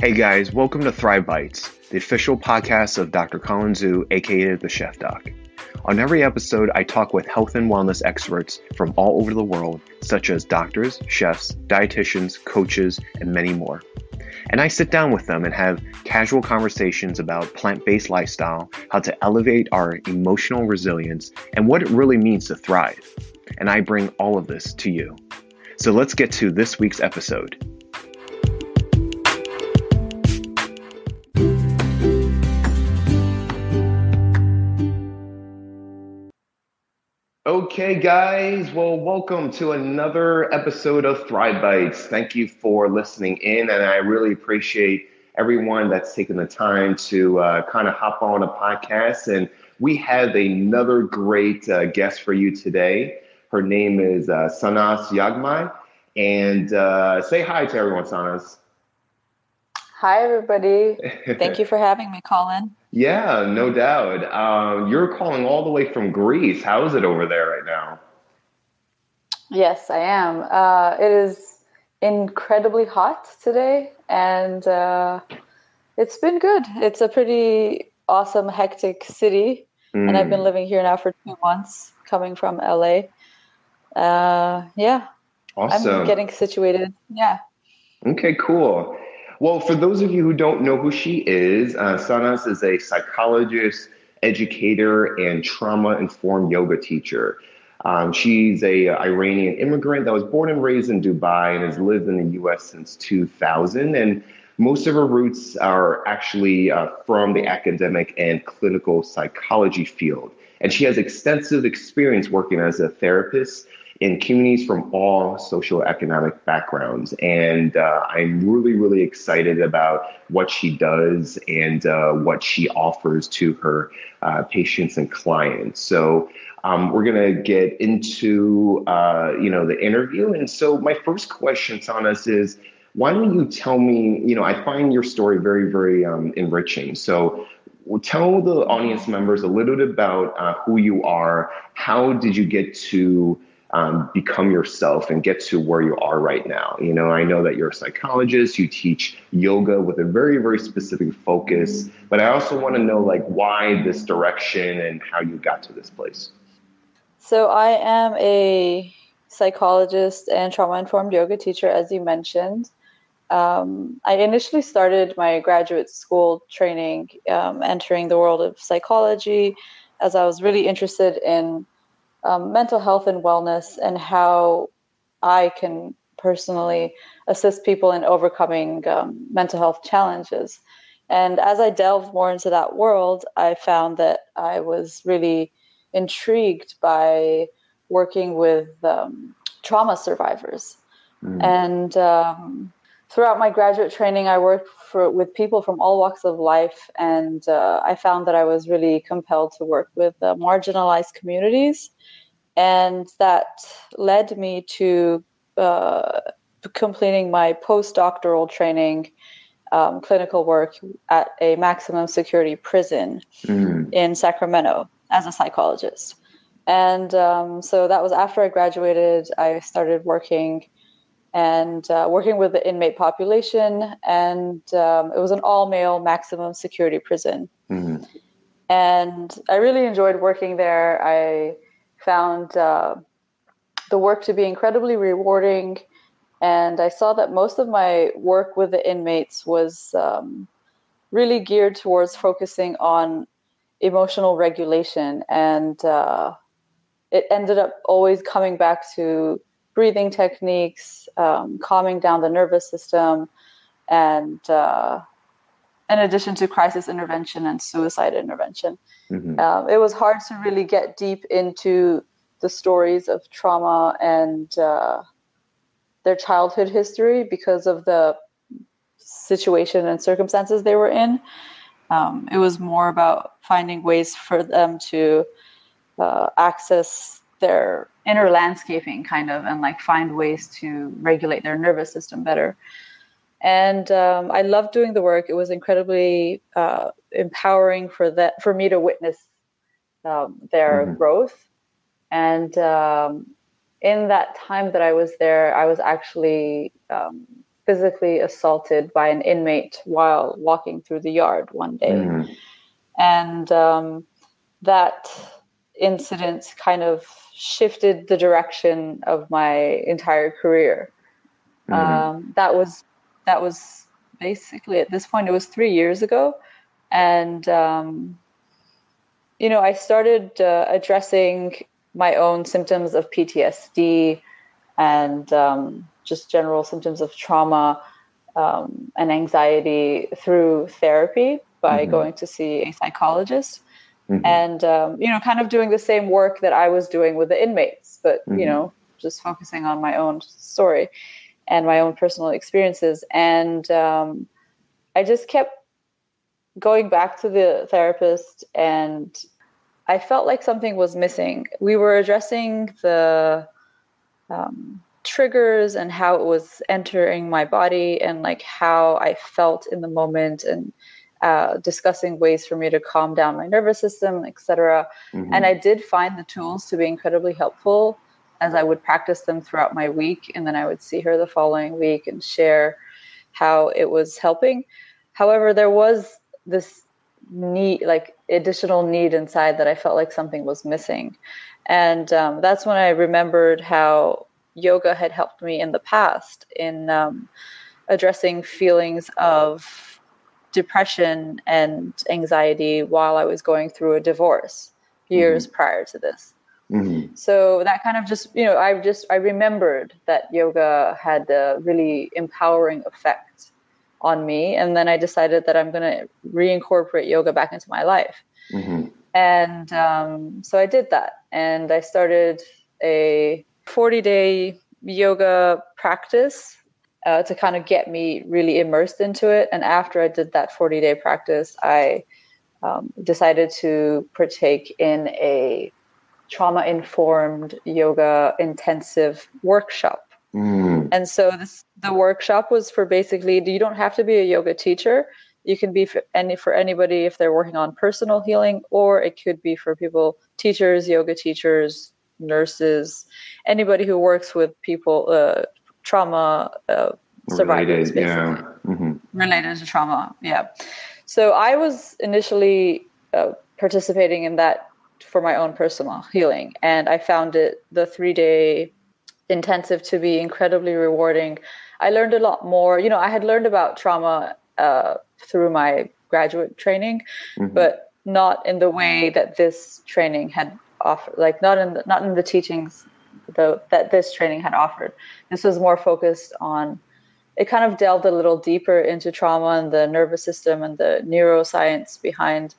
Hey guys, welcome to Thrive Bites, the official podcast of Dr. Colin Zhu, aka the Chef Doc. On every episode, I talk with health and wellness experts from all over the world, such as doctors, chefs, dietitians, coaches, and many more. And I sit down with them and have casual conversations about plant based lifestyle, how to elevate our emotional resilience, and what it really means to thrive. And I bring all of this to you. So let's get to this week's episode. Okay, guys. Well, welcome to another episode of Thrive Bites. Thank you for listening in, and I really appreciate everyone that's taken the time to uh, kind of hop on a podcast. And we have another great uh, guest for you today. Her name is uh, Sanaz Yaghmai, and uh, say hi to everyone, Sanas. Hi, everybody. Thank you for having me, Colin. Yeah, no doubt. Um, you're calling all the way from Greece. How is it over there right now? Yes, I am. Uh, it is incredibly hot today, and uh, it's been good. It's a pretty awesome, hectic city, mm. and I've been hmm. living here now for two months, coming from LA. Uh, yeah, awesome. I'm getting situated. Yeah. Okay, cool. Well, for those of you who don't know who she is, uh, Sanaz is a psychologist, educator, and trauma informed yoga teacher. Um, she's a Iranian immigrant that was born and raised in Dubai and has lived in the U.S. since 2000. And most of her roots are actually uh, from the academic and clinical psychology field. And she has extensive experience working as a therapist in communities from all social economic backgrounds. And uh, I'm really, really excited about what she does and uh, what she offers to her uh, patients and clients. So um, we're going to get into, uh, you know, the interview. And so my first question, Sanaz, is why don't you tell me, you know, I find your story very, very um, enriching. So tell the audience members a little bit about uh, who you are. How did you get to um, become yourself and get to where you are right now. You know, I know that you're a psychologist, you teach yoga with a very, very specific focus, but I also want to know like why this direction and how you got to this place. So I am a psychologist and trauma informed yoga teacher, as you mentioned. Um, I initially started my graduate school training, um, entering the world of psychology, as I was really interested in um, mental health and wellness and how I can personally assist people in overcoming um, mental health challenges. And as I delved more into that world, I found that I was really intrigued by working with um, trauma survivors. Mm. And um, throughout my graduate training, I worked for, with people from all walks of life, and uh, I found that I was really compelled to work with uh, marginalized communities and that led me to uh, completing my postdoctoral training um, clinical work at a maximum security prison mm. in Sacramento as a psychologist. And um, so that was after I graduated, I started working and uh, working with the inmate population. And um, it was an all male maximum security prison. Mm. And I really enjoyed working there. I found uh, the work to be incredibly rewarding. And I saw that most of my work with the inmates was um, really geared towards focusing on emotional regulation. And uh, it ended up always coming back to breathing techniques, um, calming down the nervous system, and uh, in addition to crisis intervention and suicide intervention. Mm-hmm. Um, it was hard to really get deep into the stories of trauma and uh, their childhood history because of the situation and circumstances they were in. Um, it was more about finding ways for them to uh, access their inner landscaping, kind of, and like find ways to regulate their nervous system better and um, I loved doing the work. It was incredibly uh, empowering for that for me to witness um, their mm-hmm. growth. And um, in that time that I was there, I was actually um, physically assaulted by an inmate while walking through the yard one day. Mm. And um, that incident kind of shifted the direction of my entire career. Mm. Um, that was that was basically at this point it was three years ago, and um, you know I started uh, addressing my own symptoms of PTSD and um, just general symptoms of trauma um, and anxiety through therapy by mm-hmm. going to see a psychologist mm-hmm. and um, you know kind of doing the same work that i was doing with the inmates but mm-hmm. you know just focusing on my own story and my own personal experiences and um, i just kept going back to the therapist and i felt like something was missing we were addressing the um, triggers and how it was entering my body and like how I felt in the moment and uh, discussing ways for me to calm down my nervous system, etc. Mm-hmm. And I did find the tools to be incredibly helpful as I would practice them throughout my week, and then I would see her the following week and share how it was helping. However, there was this need, like additional need inside that I felt like something was missing, and um, that's when I remembered how yoga had helped me in the past in um, addressing feelings of depression and anxiety while I was going through a divorce years mm-hmm. prior to this. Mm-hmm. So that kind of just, you know, I just, I remembered that yoga had a really empowering effect on me. And then I decided that I'm going to reincorporate yoga back into my life. Mm-hmm. And um, so I did that. And I started a 40 day yoga practice uh, to kind of get me really immersed into it. And after I did that 40 day practice, I um, decided to partake in a trauma informed yoga intensive workshop. Mm. And so this the workshop was for basically you don't have to be a yoga teacher. You can be for any for anybody if they're working on personal healing, or it could be for people, teachers, yoga teachers, nurses, anybody who works with people, uh, trauma uh, survivors, related, yeah. Mm-hmm. related to trauma. Yeah. So I was initially uh, participating in that for my own personal healing, and I found it the three day intensive to be incredibly rewarding. I learned a lot more. You know, I had learned about trauma uh, through my graduate training, mm-hmm. but not in the way that this training had offered like not in the, not in the teachings the, that this training had offered this was more focused on it kind of delved a little deeper into trauma and the nervous system and the neuroscience behind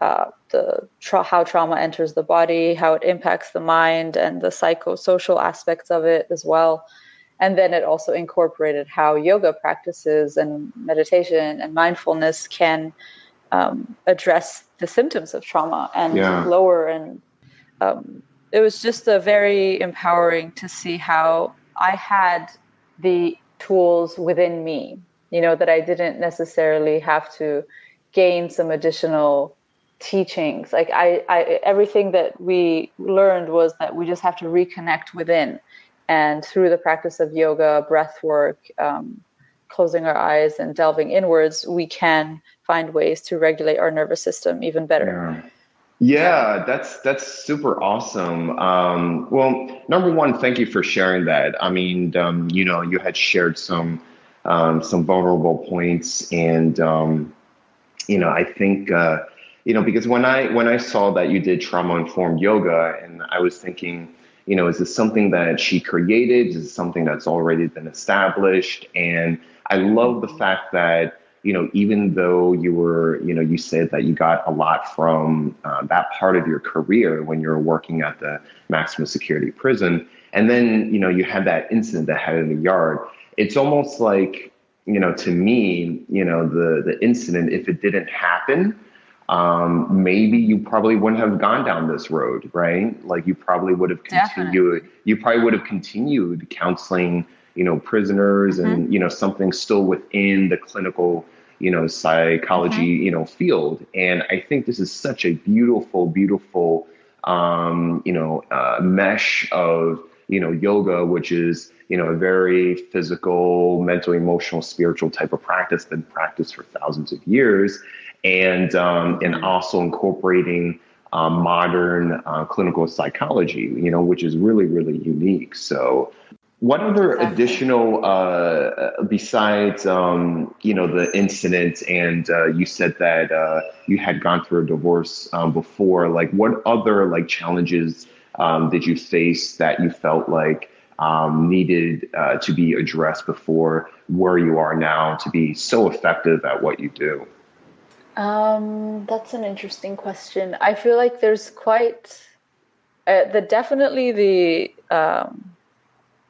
uh, the tra- how trauma enters the body how it impacts the mind and the psychosocial aspects of it as well and then it also incorporated how yoga practices and meditation and mindfulness can um, address the symptoms of trauma and yeah. lower and um, it was just a very empowering to see how I had the tools within me, you know, that I didn't necessarily have to gain some additional teachings. Like I, I everything that we learned was that we just have to reconnect within. And through the practice of yoga, breath work, um, closing our eyes and delving inwards, we can find ways to regulate our nervous system even better. Yeah. Yeah, that's that's super awesome. Um, well, number one, thank you for sharing that. I mean, um, you know, you had shared some um, some vulnerable points, and um, you know, I think uh, you know because when I when I saw that you did trauma informed yoga, and I was thinking, you know, is this something that she created? Is it something that's already been established? And I love the fact that you know, even though you were, you know, you said that you got a lot from uh, that part of your career when you were working at the maximum security prison, and then, you know, you had that incident that happened in the yard. It's almost like, you know, to me, you know, the the incident, if it didn't happen, um, maybe you probably wouldn't have gone down this road, right? Like you probably would have continued. Definitely. You probably would have continued counseling, you know, prisoners, mm-hmm. and you know, something still within the clinical you know psychology you know field. And i think this is such a beautiful beautiful um, you know uh, mesh of you know yoga which is you know, a very physical, mental, emotional, spiritual type of practice, been practiced for thousands of years, and um, and also incorporating uh, modern uh, clinical psychology, you know, which is really really unique. So what other additional, uh, uh, besides, um, you know, the incident, and uh, you said that uh, you had gone through a divorce um, before. Like, what other like challenges um, did you face that you felt like um, needed uh, to be addressed before where you are now to be so effective at what you do? Um, that's an interesting question. I feel like there's quite uh, the definitely the um,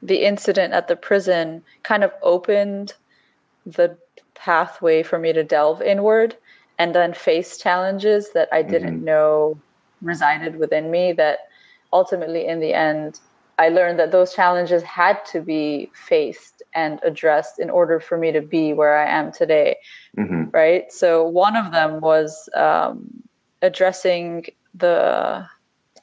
the incident at the prison kind of opened the pathway for me to delve inward and then face challenges that I didn't mm-hmm. know resided within me that ultimately in the end I learned that those challenges had to be faced and addressed in order for me to be where I am today. Mm-hmm. Right. So, one of them was um, addressing the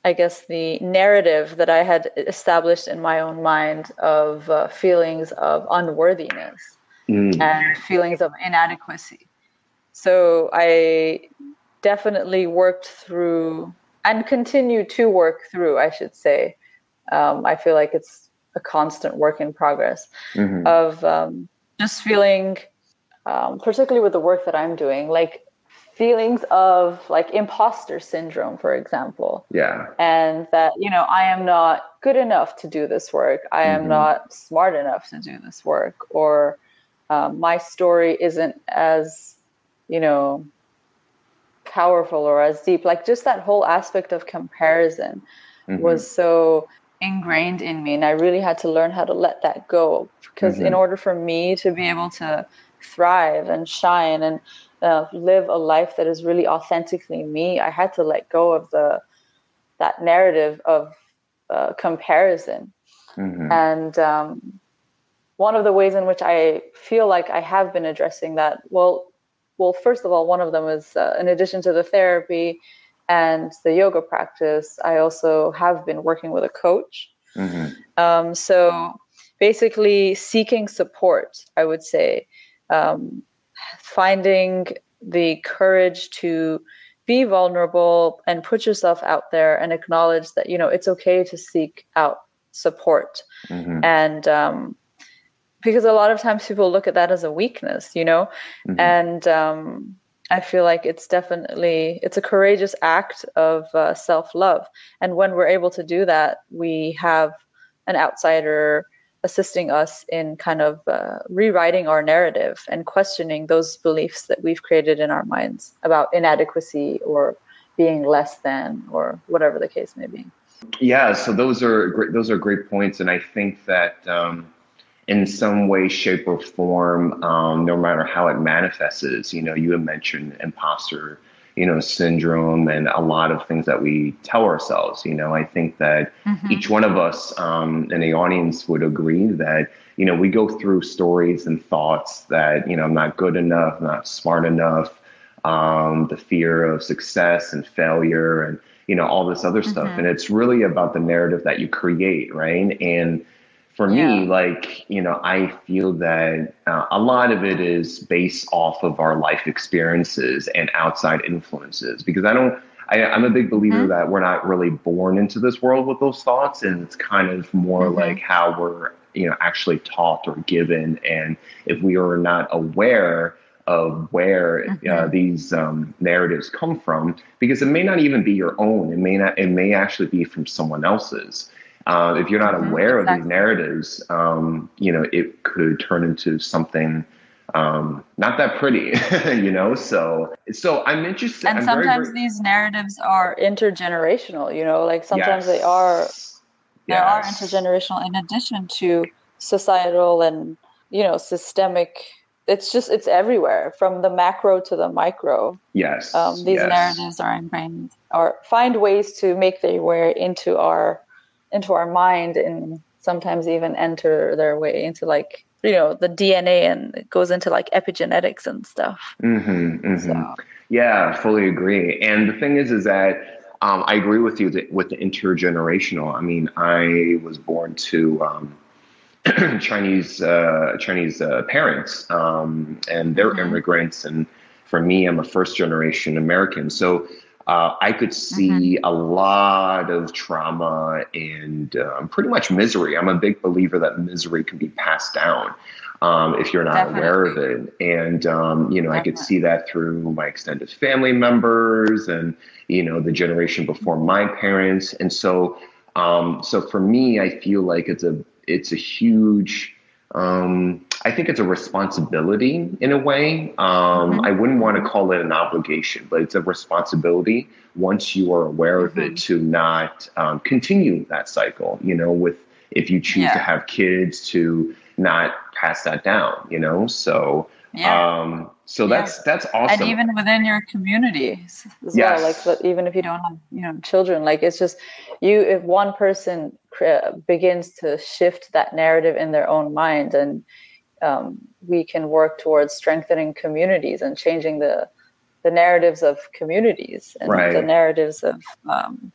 I guess, the narrative that I had established in my own mind of uh, feelings of unworthiness mm. and feelings of inadequacy. So I definitely worked through and continue to work through, I should say. Um, I feel like it's a constant work in progress mm-hmm. of um, just feeling, um, particularly with the work that I'm doing, like feelings of like imposter syndrome, for example. Yeah. And that, you know, I am not good enough to do this work. I am mm-hmm. not smart enough to do this work. Or um, my story isn't as, you know, powerful or as deep. Like just that whole aspect of comparison mm-hmm. was so ingrained in me. And I really had to learn how to let that go. Because mm-hmm. in order for me to be able to thrive and shine and uh, live a life that is really authentically me, I had to let go of the that narrative of uh, comparison. Mm-hmm. And um, one of the ways in which I feel like I have been addressing that, well, well, first of all, one of them is uh, in addition to the therapy and the yoga practice, I also have been working with a coach. Mm-hmm. Um, so basically, seeking support, I would say. Um, finding the courage to be vulnerable and put yourself out there and acknowledge that you know it's okay to seek out support mm-hmm. and um, because a lot of times people look at that as a weakness you know mm-hmm. and um, i feel like it's definitely it's a courageous act of uh, self-love and when we're able to do that we have an outsider assisting us in kind of uh, rewriting our narrative and questioning those beliefs that we've created in our minds about inadequacy or being less than or whatever the case may be. Yeah, so those are great, those are great points, and I think that um, in some way, shape, or form, um, no matter how it manifests, you know, you had mentioned imposter you know, syndrome and a lot of things that we tell ourselves. You know, I think that mm-hmm. each one of us um, in the audience would agree that, you know, we go through stories and thoughts that, you know, I'm not good enough, not smart enough, um, the fear of success and failure and, you know, all this other mm-hmm. stuff. And it's really about the narrative that you create, right? And for yeah. me, like, you know, I feel that uh, a lot of it is based off of our life experiences and outside influences because I don't, I, am a big believer mm-hmm. that we're not really born into this world with those thoughts. And it's kind of more mm-hmm. like how we're, you know, actually taught or given. And if we are not aware of where uh, mm-hmm. uh, these um, narratives come from, because it may not even be your own, it may not, it may actually be from someone else's. Uh, if you're not mm-hmm, aware exactly. of these narratives, um, you know, it could turn into something um, not that pretty, you know. So, so I'm interested. And I'm sometimes very, these narratives are intergenerational. You know, like sometimes yes. they are they yes. are intergenerational. In addition to societal and you know systemic it's just it's everywhere from the macro to the micro yes um, these yes. narratives are ingrained or find ways to make their way into our into our mind and sometimes even enter their way into like you know the DNA and it goes into like epigenetics and stuff. Mm-hmm, mm-hmm. So. Yeah, fully agree. And the thing is, is that um, I agree with you that with the intergenerational. I mean, I was born to um, Chinese uh, Chinese uh, parents, um, and they're mm-hmm. immigrants. And for me, I'm a first generation American, so uh, I could see mm-hmm. a lot of trauma and um, pretty much misery. I'm a big believer that misery can be passed down um, if you're not Definitely. aware of it. And, um, you know, Definitely. I could see that through my extended family members and, you know, the generation before my parents. And so, um, so for me, I feel like it's a, it's a huge, um, I think it's a responsibility in a way. Um, mm-hmm. I wouldn't want to call it an obligation, but it's a responsibility once you are aware mm-hmm. of it mm-hmm. to not um, continue that cycle. You know, with if you choose yeah. to have kids, to not pass that down. You know, so yeah. So yeah. that's that's awesome. And even within your community as yes. well, like even if you don't have you know children, like it's just you. If one person begins to shift that narrative in their own mind, and um, we can work towards strengthening communities and changing the the narratives of communities and right. the narratives of um,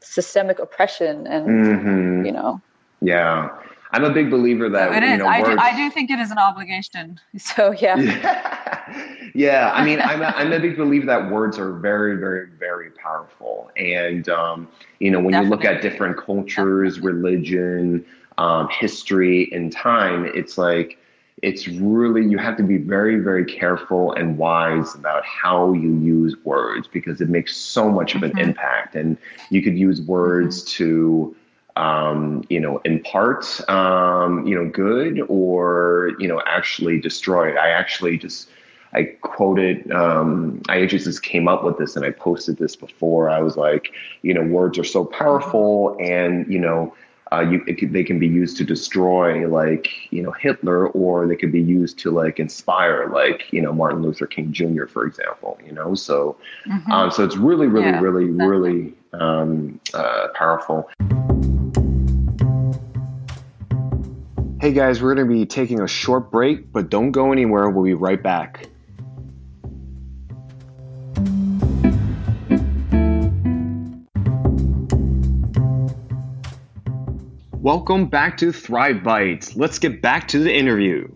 systemic oppression and mm-hmm. you know. Yeah. I'm a big believer that it is. You know, I, do, I do think it is an obligation. So yeah. Yeah. yeah. I mean, I'm a, I'm a big believer that words are very, very, very powerful. And um, you know, when Definitely. you look at different cultures, Definitely. religion, um, history, and time, it's like it's really you have to be very, very careful and wise about how you use words because it makes so much of an mm-hmm. impact. And you could use words mm-hmm. to um, you know, in part, um, you know, good or, you know, actually destroyed. I actually just, I quoted, um, I just came up with this and I posted this before. I was like, you know, words are so powerful and, you know, uh, you, could, they can be used to destroy like, you know, Hitler, or they could be used to like inspire, like, you know, Martin Luther King Jr., for example, you know, so, mm-hmm. um, so it's really, really, yeah, really, really, um, uh, powerful. Hey guys, we're going to be taking a short break, but don't go anywhere. We'll be right back. Welcome back to Thrive Bites. Let's get back to the interview.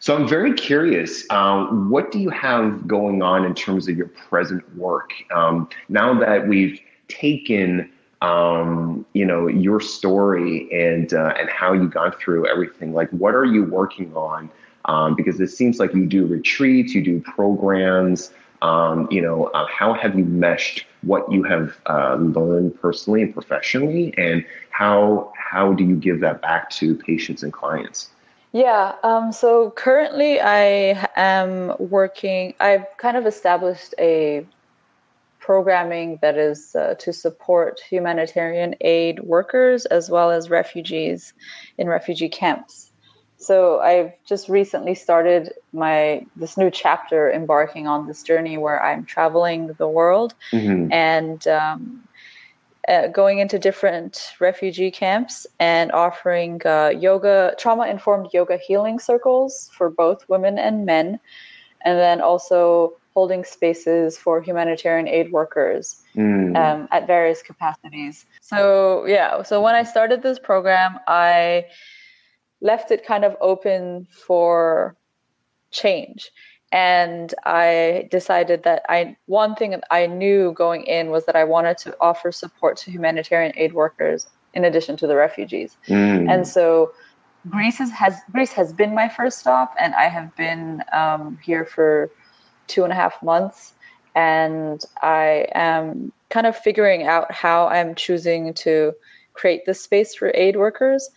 So I'm very curious. Um, what do you have going on in terms of your present work um, now that we've taken um, you know, your story and uh, and how you got through everything. Like, what are you working on? Um, because it seems like you do retreats, you do programs. Um, you know, uh, how have you meshed what you have uh, learned personally and professionally, and how how do you give that back to patients and clients? Yeah. Um, so currently, I am working. I've kind of established a programming that is uh, to support humanitarian aid workers as well as refugees in refugee camps. So I've just recently started my this new chapter, embarking on this journey where I'm traveling the world mm-hmm. and um, uh, going into different refugee camps and offering uh, yoga, trauma informed yoga healing circles for both women and men, and then also holding spaces for humanitarian aid workers mm. um, at various capacities. So, yeah, so when I started this program, I left it kind of open for change. And I decided that I one thing I knew going in was that I wanted to offer support to humanitarian aid workers in addition to the refugees. Mm. And so Greece has, has Greece has been my first stop, and I have been um, here for two and a half months. And I am kind of figuring out how I'm choosing to create this space for aid workers.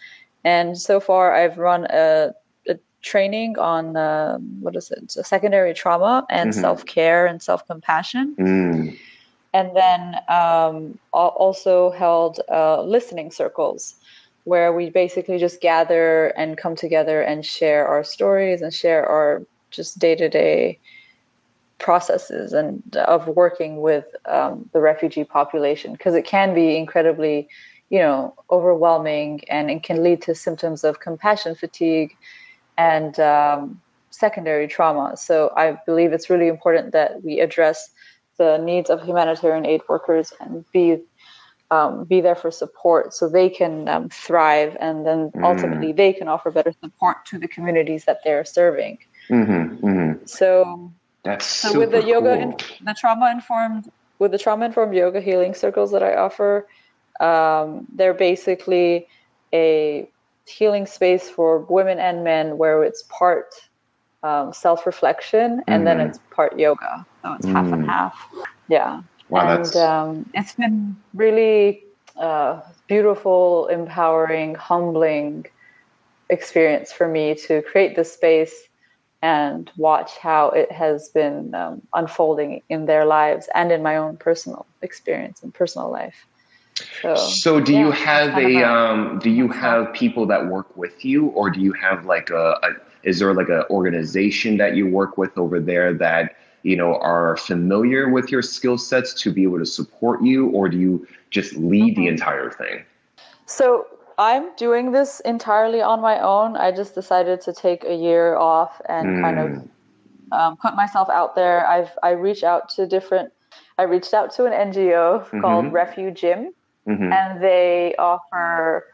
And so far, I've run a, a training on uh, what is it, secondary trauma and mm-hmm. self care and self compassion. Mm. And then um, also held uh, listening circles where we basically just gather and come together and share our stories and share our just day to day processes and of working with um, the refugee population because it can be incredibly you know overwhelming and it can lead to symptoms of compassion fatigue and um, secondary trauma so i believe it's really important that we address the needs of humanitarian aid workers and be um, be there for support so they can um, thrive and then mm. ultimately they can offer better support to the communities that they're serving mm-hmm, mm-hmm. so that's so with the yoga cool. the trauma informed with the trauma informed yoga healing circles that i offer um, they're basically a healing space for women and men where it's part um, self reflection and mm. then it's part yoga so it's mm. half and mm. half yeah Wow, and um, it's been really uh, beautiful, empowering, humbling experience for me to create this space and watch how it has been um, unfolding in their lives and in my own personal experience and personal life. So, so do yeah, you have a um, do you have people that work with you, or do you have like a, a is there like an organization that you work with over there that you know are familiar with your skill sets to be able to support you or do you just lead mm-hmm. the entire thing so i'm doing this entirely on my own i just decided to take a year off and mm. kind of hmm. um, put myself out there i've i reached out to different i reached out to an ngo mm-hmm. called refuge gym mm-hmm. and they offer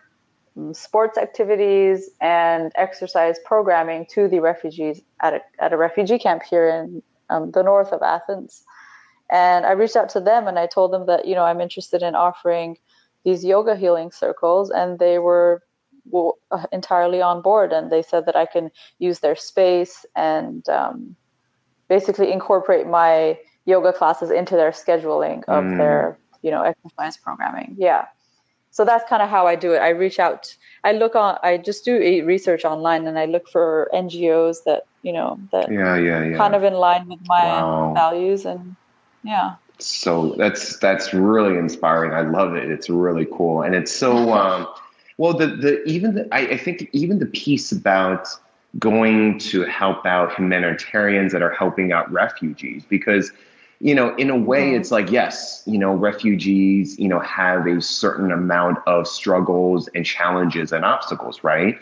um, sports activities and exercise programming to the refugees at a, at a refugee camp here in um, the north of Athens. And I reached out to them and I told them that, you know, I'm interested in offering these yoga healing circles. And they were well, uh, entirely on board. And they said that I can use their space and um, basically incorporate my yoga classes into their scheduling of mm. their, you know, exercise programming. Yeah. So that's kind of how I do it. I reach out, I look on, I just do a research online and I look for NGOs that you know that yeah yeah yeah kind of in line with my wow. values and yeah so that's that's really inspiring i love it it's really cool and it's so um well the the even the, I, I think even the piece about going to help out humanitarians that are helping out refugees because you know in a way mm-hmm. it's like yes you know refugees you know have a certain amount of struggles and challenges and obstacles right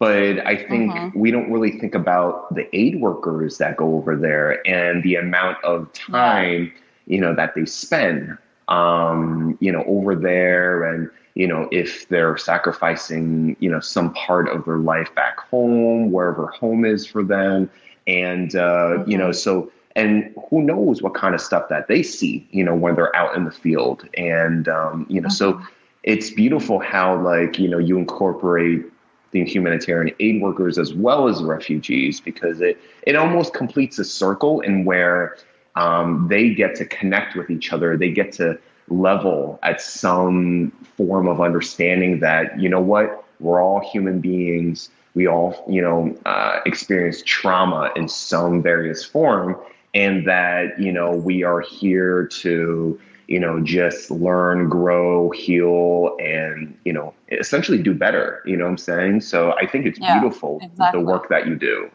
but I think mm-hmm. we don't really think about the aid workers that go over there and the amount of time, yeah. you know, that they spend, um, you know, over there. And, you know, if they're sacrificing, you know, some part of their life back home, wherever home is for them. And, uh, mm-hmm. you know, mm-hmm. so, and who knows what kind of stuff that they see, you know, when they're out in the field. And, um, you know, so it's beautiful how, like, you know, you incorporate the humanitarian aid workers as well as refugees because it it almost completes a circle in where um, they get to connect with each other. They get to level at some form of understanding that you know what? We're all human beings. We all you know uh, experience trauma in some various form and that you know we are here to you know, just learn, grow, heal, and, you know, essentially do better. You know what I'm saying? So I think it's yeah, beautiful, exactly. the work that you do.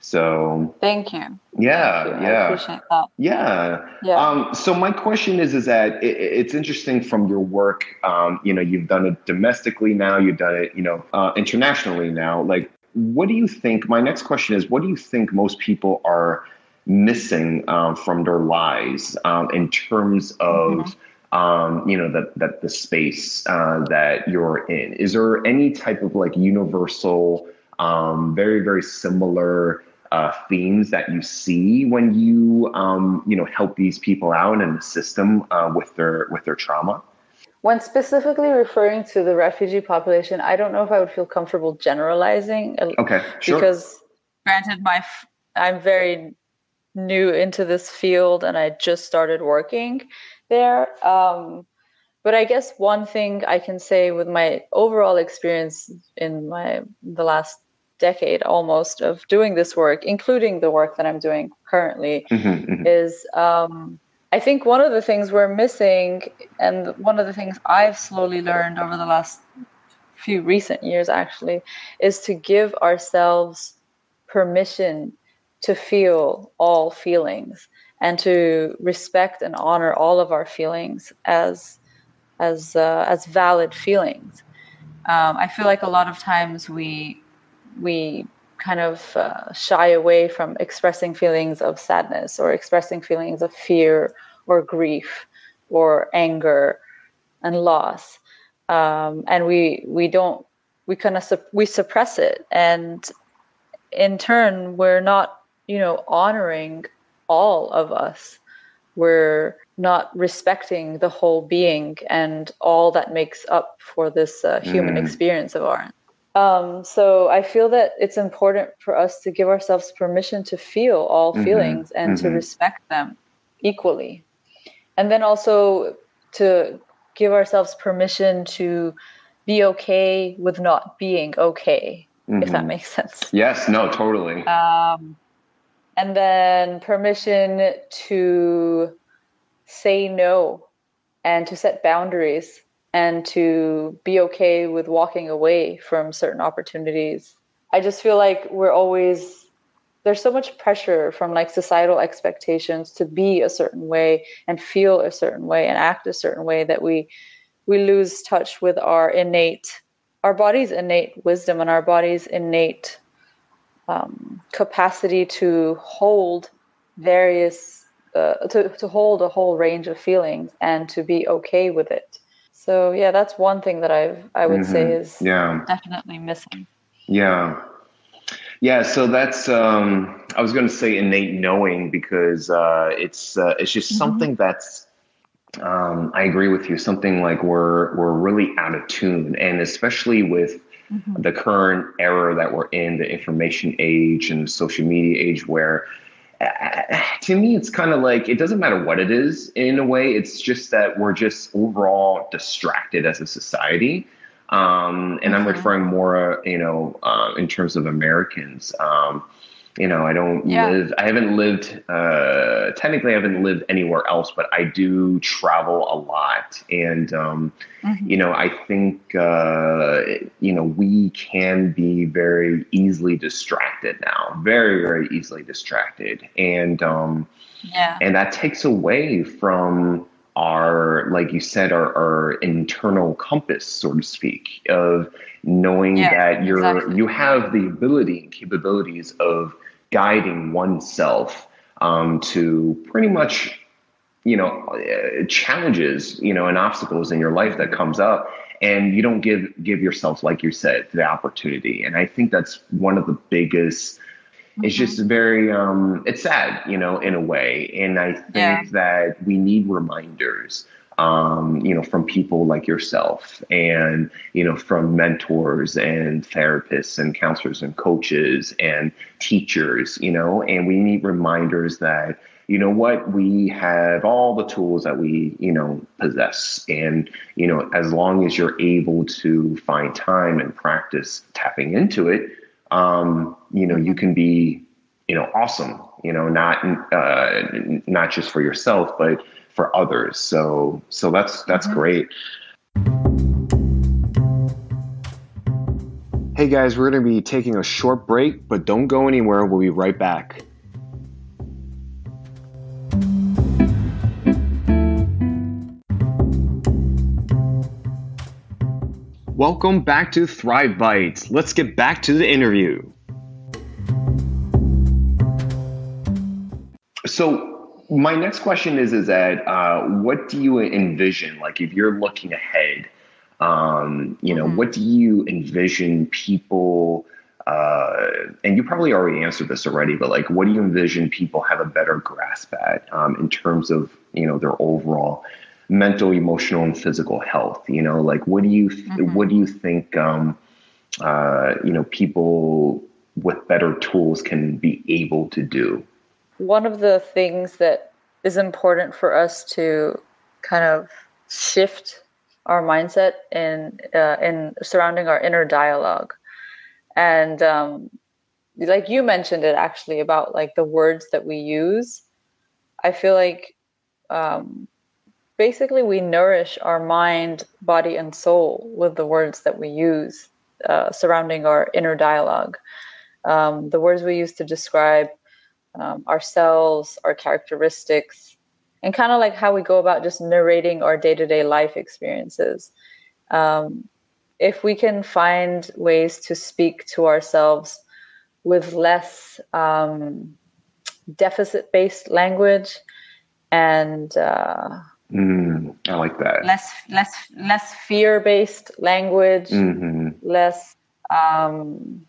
So thank you. Yeah, thank you. yeah. I appreciate that. Yeah. yeah. Um, so my question is, is that it, it's interesting from your work. Um, you know, you've done it domestically now. You've done it, you know, uh, internationally now. Like, what do you think? My next question is, what do you think most people are missing um, from their lives um, in terms of mm-hmm. um, you know that that the space uh, that you're in is there any type of like universal um, very very similar uh, themes that you see when you um, you know help these people out in the system uh, with their with their trauma when specifically referring to the refugee population, I don't know if I would feel comfortable generalizing. Okay, sure. Because granted, my I'm very new into this field and I just started working there. Um, but I guess one thing I can say with my overall experience in my the last decade almost of doing this work, including the work that I'm doing currently, mm-hmm, mm-hmm. is um, I think one of the things we're missing, and one of the things I've slowly learned over the last few recent years actually, is to give ourselves permission to feel all feelings and to respect and honor all of our feelings as as uh, as valid feelings. Um, I feel like a lot of times we we kind of uh, shy away from expressing feelings of sadness or expressing feelings of fear or grief or anger and loss um, and we we don't we kind of sup- we suppress it and in turn we're not you know honoring all of us we're not respecting the whole being and all that makes up for this uh, human mm. experience of ours um, so I feel that it's important for us to give ourselves permission to feel all mm-hmm. feelings and mm-hmm. to respect them equally. And then also to give ourselves permission to be okay with not being okay, mm-hmm. if that mm-hmm. makes sense. Yes, no, totally. Um, and then permission to say no and to set boundaries and to be okay with walking away from certain opportunities. I just feel like we're always there's so much pressure from like societal expectations to be a certain way and feel a certain way and act a certain way that we we lose touch with our innate our body's innate wisdom and our body's innate um, capacity to hold various uh, to, to hold a whole range of feelings and to be okay with it so yeah, that's one thing that I've I would mm-hmm. say is yeah definitely missing. Yeah. Yeah, so that's um, I was going to say innate knowing because uh, it's uh, it's just mm-hmm. something that's um, I agree with you. Something like we're we're really out of tune, and especially with mm-hmm. the current era that we're in, the information age and the social media age, where to me, it's kind of like it doesn't matter what it is in a way. It's just that we're just overall distracted as a society. Um, and I'm referring more, you know, uh, in terms of Americans. Um, you know, I don't yeah. live, I haven't lived, uh, technically, I haven't lived anywhere else, but I do travel a lot. And, um, mm-hmm. you know, I think, uh, you know, we can be very easily distracted now, very, very easily distracted. And, um, yeah. and that takes away from, our like you said our, our internal compass so to speak of knowing yeah, that you're exactly. you have the ability and capabilities of guiding oneself um, to pretty much you know uh, challenges you know and obstacles in your life that comes up and you don't give give yourself like you said the opportunity and i think that's one of the biggest mm-hmm. it's just very um it's sad you know in a way and i think yeah. that we need reminders um, you know, from people like yourself and, you know, from mentors and therapists and counselors and coaches and teachers, you know, and we need reminders that, you know what, we have all the tools that we, you know, possess. And, you know, as long as you're able to find time and practice tapping into it, um, you know, you can be, you know, awesome, you know, not, uh, not just for yourself, but, for others. So so that's that's mm-hmm. great. Hey guys, we're going to be taking a short break, but don't go anywhere. We'll be right back. Welcome back to Thrive Bites. Let's get back to the interview. So, my next question is is that uh, what do you envision like if you're looking ahead um, you know mm-hmm. what do you envision people uh, and you probably already answered this already but like what do you envision people have a better grasp at um, in terms of you know their overall mental emotional and physical health you know like what do you mm-hmm. what do you think um, uh, you know people with better tools can be able to do one of the things that is important for us to kind of shift our mindset in uh, in surrounding our inner dialogue and um, like you mentioned it actually about like the words that we use i feel like um, basically we nourish our mind body and soul with the words that we use uh, surrounding our inner dialogue um, the words we use to describe um, ourselves, our characteristics, and kind of like how we go about just narrating our day to day life experiences. Um, if we can find ways to speak to ourselves with less um, deficit based language and uh, Mm, I like that. Less, less, less fear-based language. Mm-hmm. Less, um,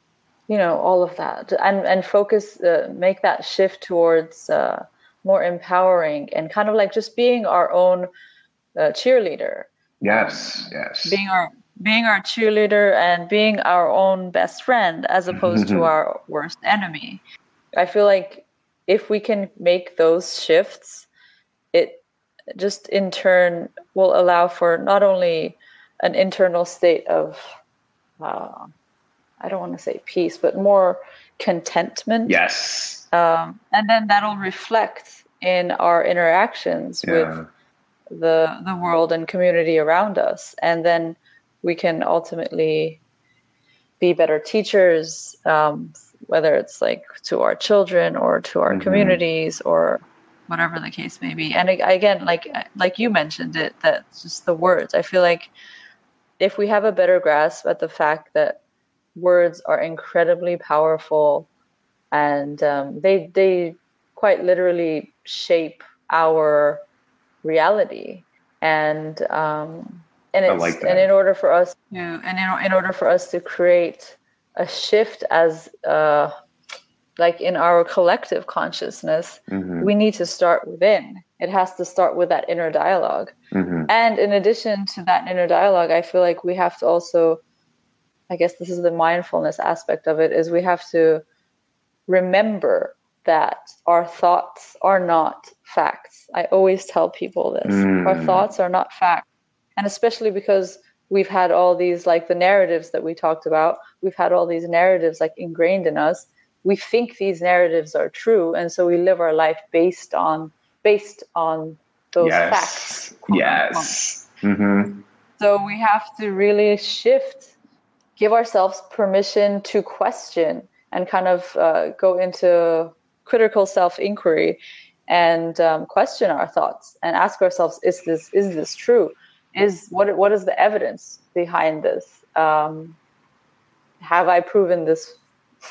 you know, all of that, and and focus, uh, make that shift towards uh, more empowering and kind of like just being our own uh, cheerleader. Yes, yes. Being our being our cheerleader and being our own best friend as opposed to our worst enemy. I feel like if we can make those shifts, it just in turn will allow for not only an internal state of, uh, I don't want to say peace, but more contentment. Yes. Um, and then that'll reflect in our interactions Yeah. with the the world and community around us, and then we can ultimately be better teachers, um, whether it's like to our children or to our Mhm. communities or whatever the case may be. And again, like like you mentioned it, that's just the words. I feel like if we have a better grasp at the fact that words are incredibly powerful and um, they they quite literally shape our reality and um, and I it's like that. and in order for us to and in, in order for us to create a shift as uh, like in our collective consciousness Mhm. we need to start within it has to start with that inner dialogue Mhm. and in addition to that inner dialogue i feel like we have to also i guess this is the mindfulness aspect of it is we have to remember that our thoughts are not facts i always tell people this our Mm. thoughts are not facts and especially because we've had all these like the narratives that we talked about we've had all these narratives like ingrained in us we think these narratives are true and so we live our life based on based on those yes. facts quote. Yes. Mm-hmm. So we have to really shift, give ourselves permission to question and kind of uh, go into critical self inquiry and um, question our thoughts and ask ourselves: Is this is this true? Is what what is the evidence behind this? Um, have I proven this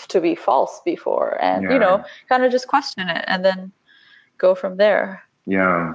to be false before? And Yeah. you know, kind of just question it and then go from there. Yeah.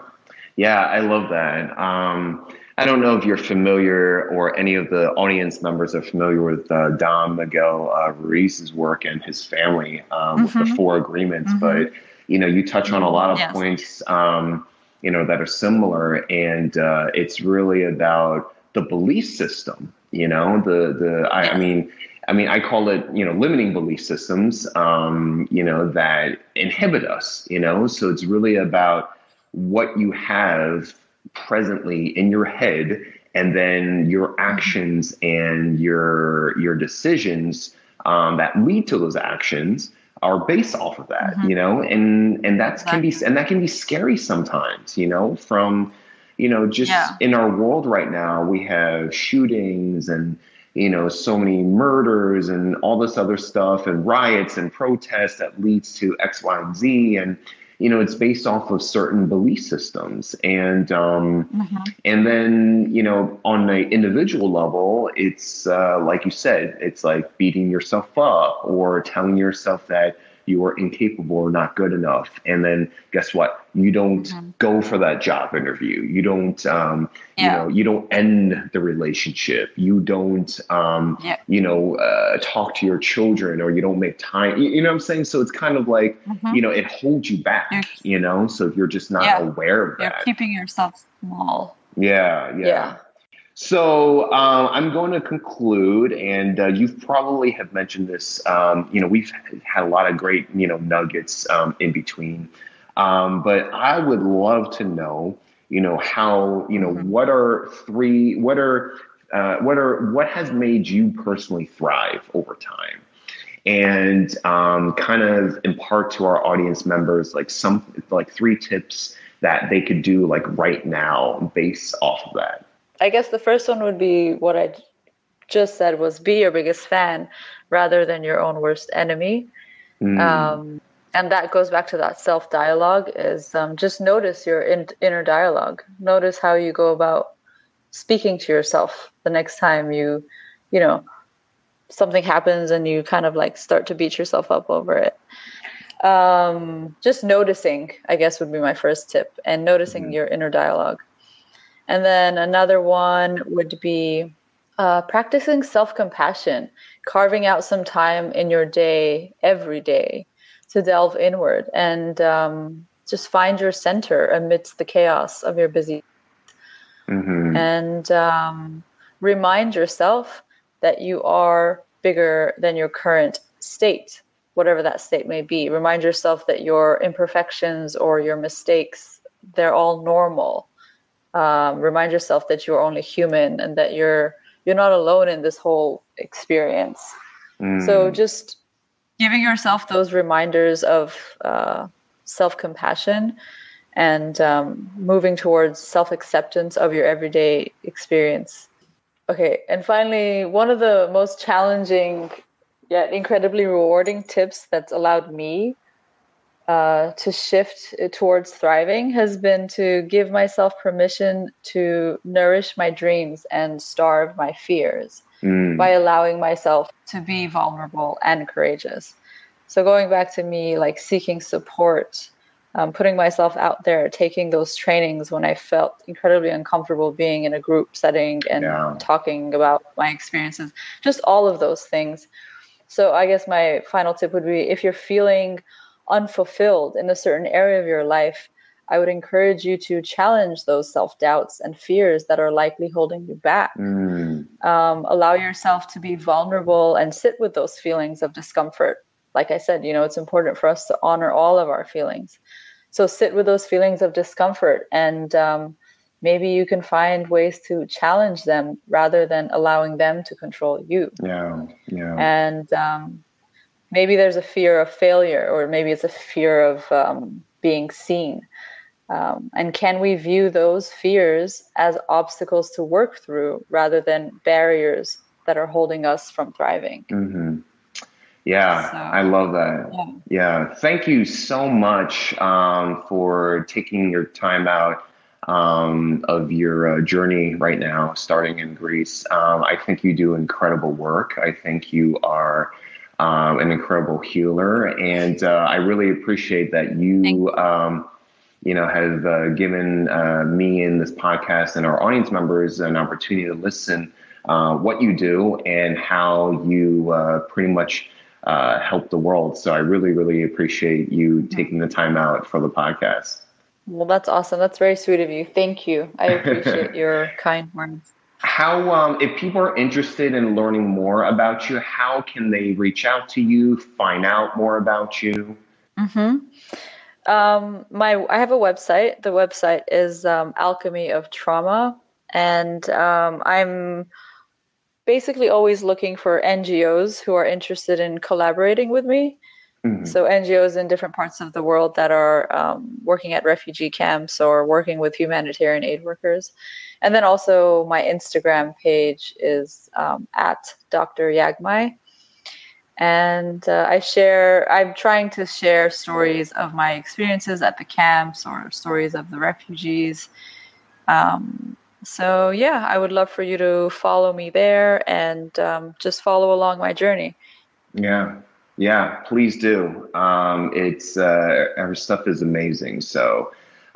Yeah, I love that. Um, I don't know if you're familiar or any of the audience members are familiar with uh, Don Miguel uh, Ruiz's work and his family um, with the Mhm. four agreements. Mhm. But, you know, you touch on a lot of Yes. points, um, you know, that are similar. And uh, it's really about the belief system, you know, the, the, I, I mean, I mean, I call it, you know, limiting belief systems, um, you know, that inhibit us, you know, so it's really about what you have presently in your head and then your actions and your your decisions um, that lead to those actions are based off of that Mhm. you know and and that can be and that can be scary sometimes you know from you know just Yeah. in our world right now we have shootings and you know so many murders and all this other stuff and riots and protests that leads to x y and z and you know it's based off of certain belief systems and um Mhm. and then you know on an individual level it's uh, like you said it's like beating yourself up or telling yourself that you are incapable or not good enough and then guess what you don't Mhm. go for that job interview you don't um, you know you don't end the relationship you don't um, Yeah. you know uh, talk to your children or you don't make time you, you know what i'm saying so it's kind of like Mhm. you know it holds you back You're- you know so if you're just not Yeah. aware of You're that keeping yourself small. yeah, yeah. So um, I'm going to conclude, and uh, you've probably have mentioned this. Um, you know, we've had a lot of great, you know, nuggets um, in between. Um, but I would love to know, you know, how, you know, Mhm. what are three, what are, uh, what are, what has made you personally thrive over time? and um, kind of impart to our audience members like some like three tips that they could do like right now based off of that I guess the first one would be what I just said was be your biggest fan rather than your own worst enemy. Mm, Um, and that goes back to that self dialogue is um, just notice your in- inner dialogue. Notice how you go about speaking to yourself the next time you, you know, something happens and you kind of like start to beat yourself up over it. Um, just noticing, I guess, would be my first tip, and noticing Mhm. your inner dialogue. And then another one would be uh, practicing self compassion, carving out some time in your day, every day, to delve inward and um, just find your center amidst the chaos of your busy. Mm-hmm. And um, remind yourself that you are bigger than your current state, whatever that state may be. Remind yourself that your imperfections or your mistakes, they're all normal. Um, remind yourself that you're only human and that you're you're not alone in this whole experience. Mm. So just giving yourself those reminders of uh, self compassion and um, moving towards self acceptance of your everyday experience. Okay, and finally, one of the most challenging yet incredibly rewarding tips that's allowed me uh, to shift towards thriving has been to give myself permission to nourish my dreams and starve my fears mm. by allowing myself to be vulnerable and courageous. So, going back to me, like seeking support um, putting myself out there, taking those trainings when I felt incredibly uncomfortable being in a group setting and yeah. talking about my experiences, just all of those things. So, I guess my final tip would be if you're feeling unfulfilled in a certain area of your life, I would encourage you to challenge those self doubts and fears that are likely holding you back. Mm. Um, allow yourself to be vulnerable and sit with those feelings of discomfort. Like I said, you know, it's important for us to honor all of our feelings. So sit with those feelings of discomfort and um, maybe you can find ways to challenge them rather than allowing them to control you. Yeah, yeah. And um, maybe there's a fear of failure, or maybe it's a fear of um, being seen. Um, and can we view those fears as obstacles to work through rather than barriers that are holding us from thriving? Mm-hmm. Yeah, so, I love that. Yeah. yeah. Thank you so much um, for taking your time out um, of your uh, journey right now, starting in Greece. Um, I think you do incredible work. I think you are um, an incredible healer. And uh, I really appreciate that you. you. Um, you know, have uh, given uh, me and this podcast and our audience members an opportunity to listen uh, what you do and how you uh, pretty much uh, help the world. So I really, really appreciate you mm-hmm. taking the time out for the podcast. Well, that's awesome. That's very sweet of you. Thank you. I appreciate your kind words. How, um, if people are interested in learning more about you, how can they reach out to you, find out more about you? Mm-hmm. Um, my, I have a website. The website is um, Alchemy of Trauma, and um, I'm basically always looking for NGOs who are interested in collaborating with me. Mm-hmm. So NGOs in different parts of the world that are um, working at refugee camps or working with humanitarian aid workers. And then also my Instagram page is um, at Dr. Yaghmai. And uh, I share, I'm trying to share stories of my experiences at the camps or stories of the refugees. Um, so yeah, I would love for you to follow me there and um, just follow along my journey. Yeah, yeah, please do. Um, it's uh, our stuff is amazing. So,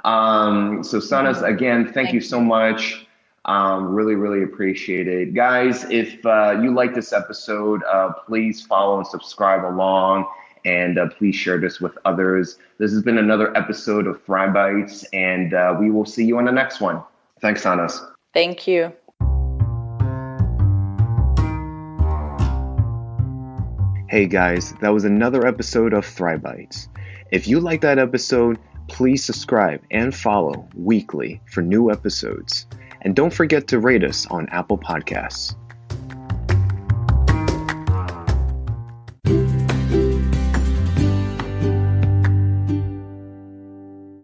um, so Sanaz, again, thank, thank you so much. Um, really, really appreciate it, guys. If uh, you like this episode, uh, please follow and subscribe along, and uh, please share this with others. This has been another episode of Thrive Bites, and uh, we will see you on the next one. Thanks, Sanaz. Thank you. Hey guys, that was another episode of Thrive Bites. If you like that episode, please subscribe and follow weekly for new episodes. And don't forget to rate us on Apple Podcasts.